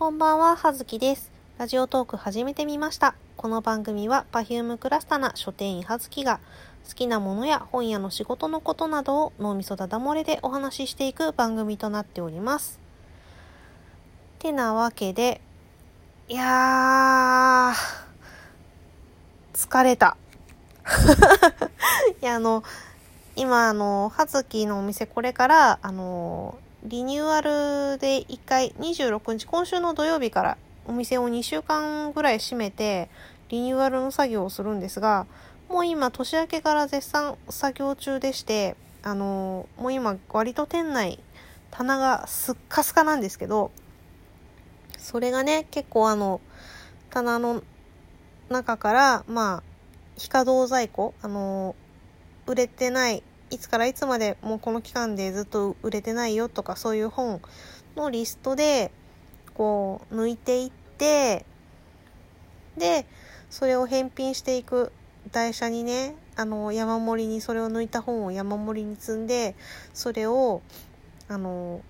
こんばんは、はずきです。ラジオトーク始めてみました。この番組は Perfume クラスタな書店員はずきが好きなものや本屋の仕事のことなどを脳みそだだ漏れでお話ししていく番組となっております。てなわけで、いやー、疲れた。いや、あの、今、あの、はずきのお店、これから、あの、リニューアルで1回、26日、今週の土曜日からお店を2週間ぐらい閉めて、リニューアルの作業をするんですが、もう今、年明けから絶賛作業中でして、あの、もう今、割と店内、棚がすっかすかなんですけど、それがね、結構あの、棚の中から、まあ、非稼働在庫、あの、売れてない、いつからいつまでもうこの期間でずっと売れてないよとかそういう本のリストで、こう、抜いていって、で、それを返品していく台車にね、あの、山盛りにそれを抜いた本を山盛りに積んで、それを、あの、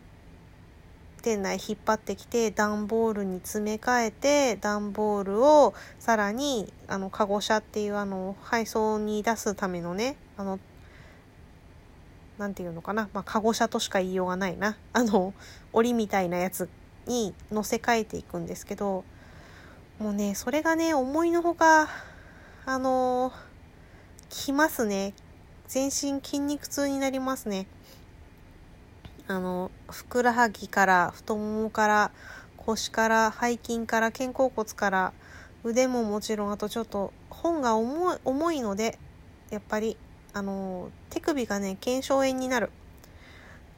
店内引っ張ってきて段ボールに詰め替えて段ボールをさらにあのカゴ車っていうあの配送に出すためのねあのなんていうのかな、まあ、カゴ車としか言いようがないな。あの檻みたいなやつに乗せ替えていくんですけどもうねそれがね思いのほかあのきますね。全身筋肉痛になりますね。あのふくらはぎから太ももから腰から背筋から肩甲骨から腕ももちろんあとちょっと本が重い重いのでやっぱりあの手首がね腱鞘炎になる。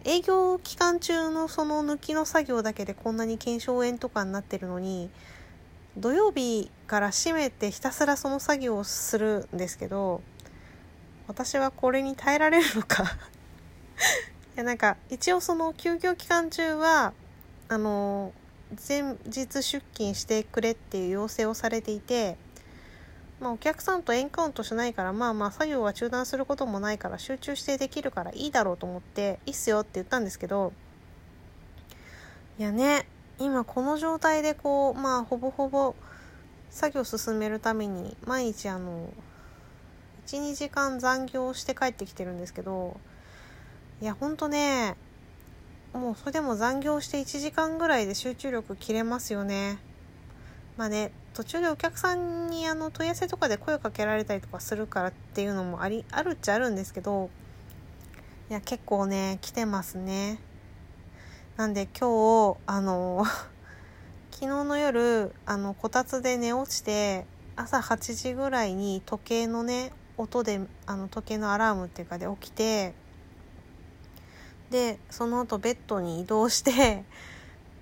営業期間中のその抜きの作業だけでこんなに腱鞘炎とかになってるのに土曜日から閉めてひたすらその作業をするんですけど私はこれに耐えられるのか？いやなんか一応その休業期間中はあの前日出勤してくれっていう要請をされていて、まあ、お客さんとエンカウントしないからまあまあ作業は中断することもないから集中してできるからいいだろうと思っていいっすよって言ったんですけどいやね今この状態でこうまあほぼほぼ作業進めるために毎日あの12時間残業して帰ってきてるんですけどいやほんとねもうそれでも残業して1時間ぐらいで集中力切れますよね。まあね途中でお客さんにあの問い合わせとかで声をかけられたりとかするからっていうのもありあるっちゃあるんですけどいや結構ね来てますね。なんで今日あの 昨日の夜あのこたつで寝落ちて朝8時ぐらいに時計のね音であの時計のアラームっていうかで起きてでその後ベッドに移動して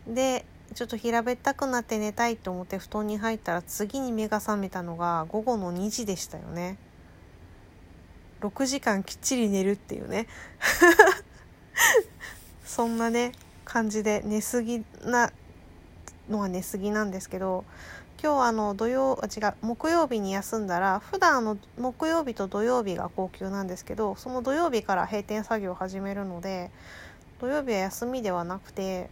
でちょっと平べったくなって寝たいと思って布団に入ったら次に目が覚めたのが午後の2時でしたよね。6時間きっちり寝るっていうね。そんなね感じで寝すぎなのは寝すぎなんですけど今日あの土曜違う木曜日に休んだら普段あの木曜日と土曜日が高級なんですけどその土曜日から閉店作業を始めるので土曜日は休みではなくて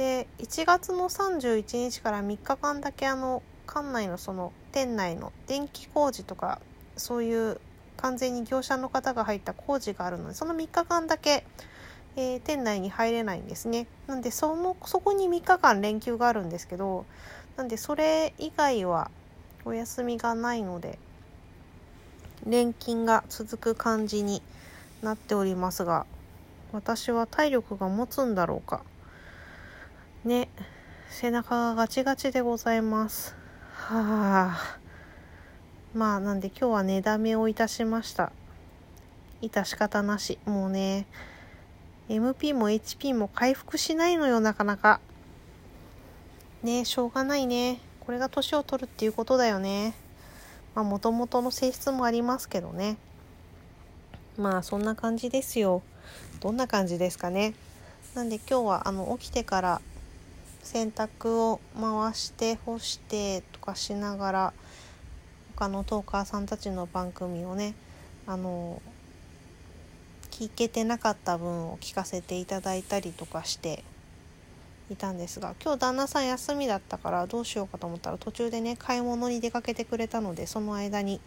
で1月の31日から3日間だけあの館内のその店内の電気工事とかそういう完全に業者の方が入った工事があるのでその3日間だけ、えー店内に入れないんですね。なんでそのそこに3日間連休があるんですけどなんでそれ以外はお休みがないので連勤が続く感じになっておりますが私は体力が持つんだろうか。ね背中がガチガチでございます。はあ。まあなんで今日は寝だめをいたしました。致し方なし。もうね MP も HP も回復しないのよなかなか。ねしょうがないね。これが年を取るっていうことだよね。まあもともとの性質もありますけどね。まあそんな感じですよ。どんな感じですかね。なんで今日はあの起きてから洗濯を回して干してとかしながら他のトーカーさんたちの番組をねあの聞けてなかった分を聞かせていただいたりとかしていたんですが今日旦那さん休みだったからどうしようかと思ったら途中でね買い物に出かけてくれたのでその間に、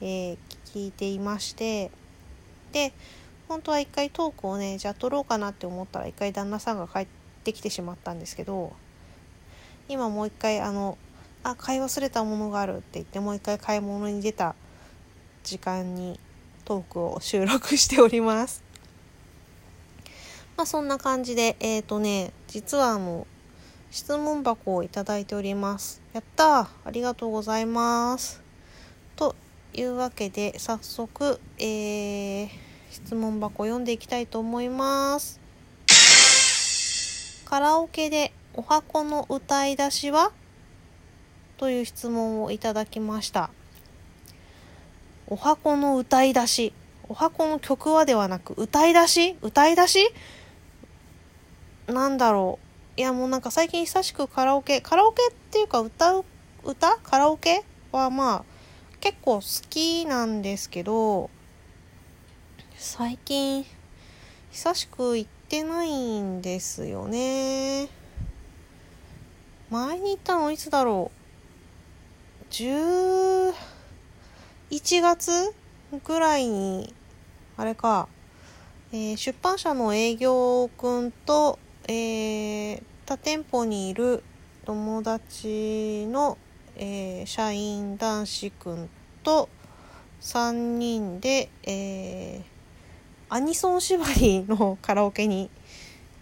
えー、聞いていましてで本当は一回トークをねじゃあ撮ろうかなって思ったら一回旦那さんが帰ってきてしまったんですけど今もう一回あのあ買い忘れたものがあるって言ってもう一回買い物に出た時間にトークを収録しております。まあそんな感じで、えっ、ー、とね、実はあの、質問箱をいただいております。やったありがとうございます。というわけで、早速、えー、質問箱読んでいきたいと思います。カラオケでお箱の歌い出しは？という質問をいただきました。お箱の歌い出し。お箱の曲はではなく、歌い出し？歌い出し？なんだろう。いやもうなんか最近久しくカラオケ、カラオケっていうか歌う、歌？カラオケはまあ結構好きなんですけど、最近久しく行ってないんですよね。前に行ったのいつだろう？11月ぐらいに、あれか、えー、出版社の営業くんと、えー、他店舗にいる友達の、えー、社員男子くんと3人で、えー、アニソン縛りのカラオケに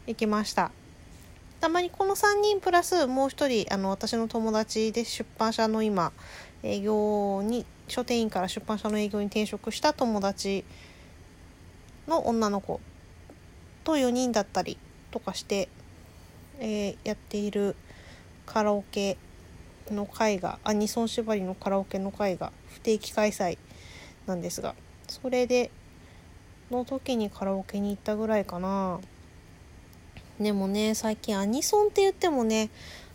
行きました。たまにこの3人プラスもう1人あの私の友達で出版社の今営業に書店員から出版社の営業に転職した友達の女の子と4人だったりとかして、えー、やっているカラオケの会がアニソン縛りのカラオケの会が不定期開催なんですがそれでの時にカラオケに行ったぐらいかな。でもね最近アニソンって言ってもね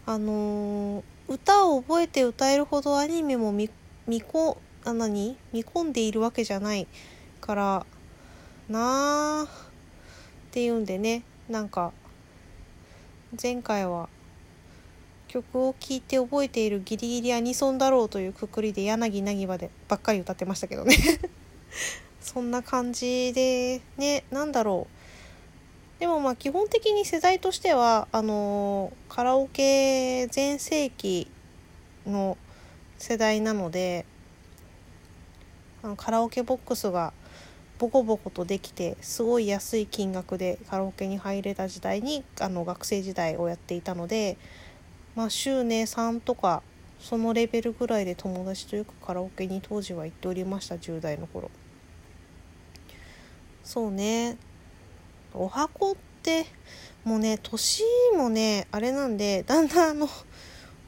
あのー、歌を覚えて歌えるほどアニメも見見こあ何？見込んでいるわけじゃないからなあっていうんでねなんか前回は曲を聴いて覚えているギリギリアニソンだろうというくくりで柳なぎばでばっかり歌ってましたけどね。そんな感じでねなんだろう。でもまあ基本的に世代としてはあの、カラオケ全盛期の世代なのであのカラオケボックスがボコボコとできてすごい安い金額でカラオケに入れた時代にあの学生時代をやっていたので、まあ、週ね3とかそのレベルぐらいで友達とよくカラオケに当時は行っておりました10代の頃。そうね。お箱ってもうね年もねあれなんでだんだんあの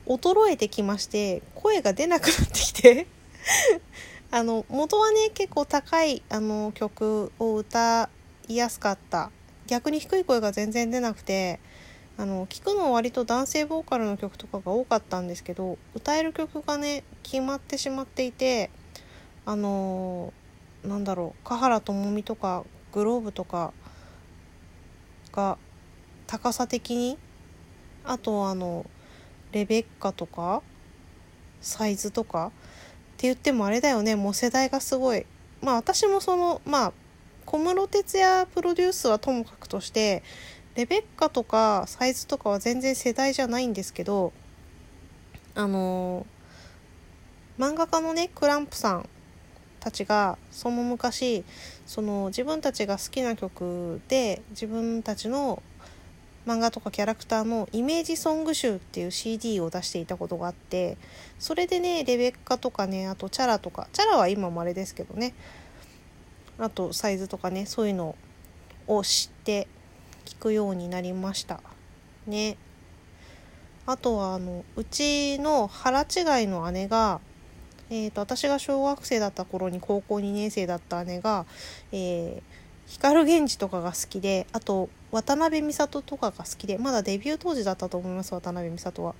衰えてきまして声が出なくなってきて。あの元はね結構高いあの曲を歌いやすかった。逆に低い声が全然出なくてあの聞くのは割と男性ボーカルの曲とかが多かったんですけど歌える曲がね決まってしまっていてあの、なんだろう華原朋美とかグローブとかが高さ的にあとあのレベッカとかサイズとかって言ってもあれだよね。もう世代がすごい。まあ私もそのまあ小室哲哉プロデュースはともかくとしてレベッカとかサイズとかは全然世代じゃないんですけどあのー、漫画家のねクランプさんたちがその昔その自分たちが好きな曲で自分たちの漫画とかキャラクターのイメージソング集っていう CD を出していたことがあってそれでねレベッカとかねあとチャラとかチャラは今もあれですけどねあとサイズとかねそういうのを知って聞くようになりました。ね。あとはあのうちの腹違いの姉がえーと、私が小学生だった頃に高校2年生だった姉が、えー光源氏とかが好きであと渡辺美里とかが好きでまだデビュー当時だったと思います渡辺美里は。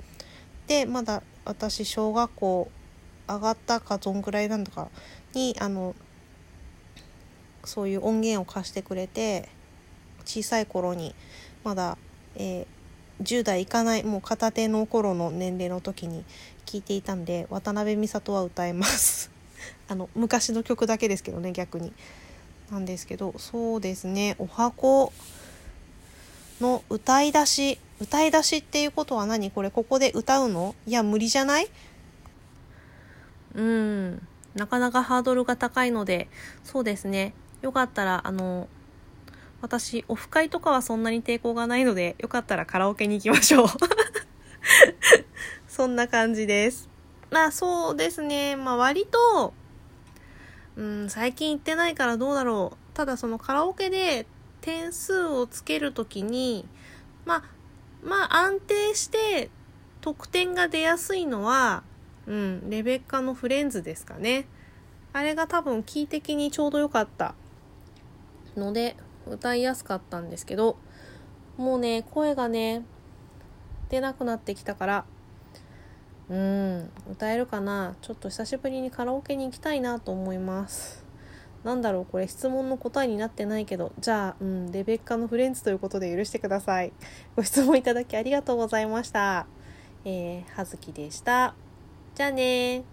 でまだ私小学校上がったかどんぐらいなんだかにあのそういう音源を貸してくれて小さい頃にまだ、えー、10代いかないもう片手の頃の年齢の時に聞いていたんで渡辺美里は歌えます。あの昔の曲だけですけどね逆に。なんですけどそうですね。お箱の歌い出し。歌い出しっていうことは何？これここで歌うの？いや無理じゃない？うん。なかなかハードルが高いのでそうですね。よかったらあの私オフ会とかはそんなに抵抗がないのでよかったらカラオケに行きましょう。そんな感じです。まあそうですね。まあ割とうん最近行ってないからどうだろう。ただそのカラオケで点数をつけるときにまあまあ安定して得点が出やすいのはうん、レベッカのフレンズですかね。あれが多分キー的にちょうど良かったので歌いやすかったんですけど、もうね、声がね、出なくなってきたから、うん、歌えるかなちょっと久しぶりにカラオケに行きたいなと思います。なんだろうこれ質問の答えになってないけど、じゃあ、うん、レベッカのフレンズということで許してください。ご質問いただきありがとうございました。えー、はずきでした。じゃあね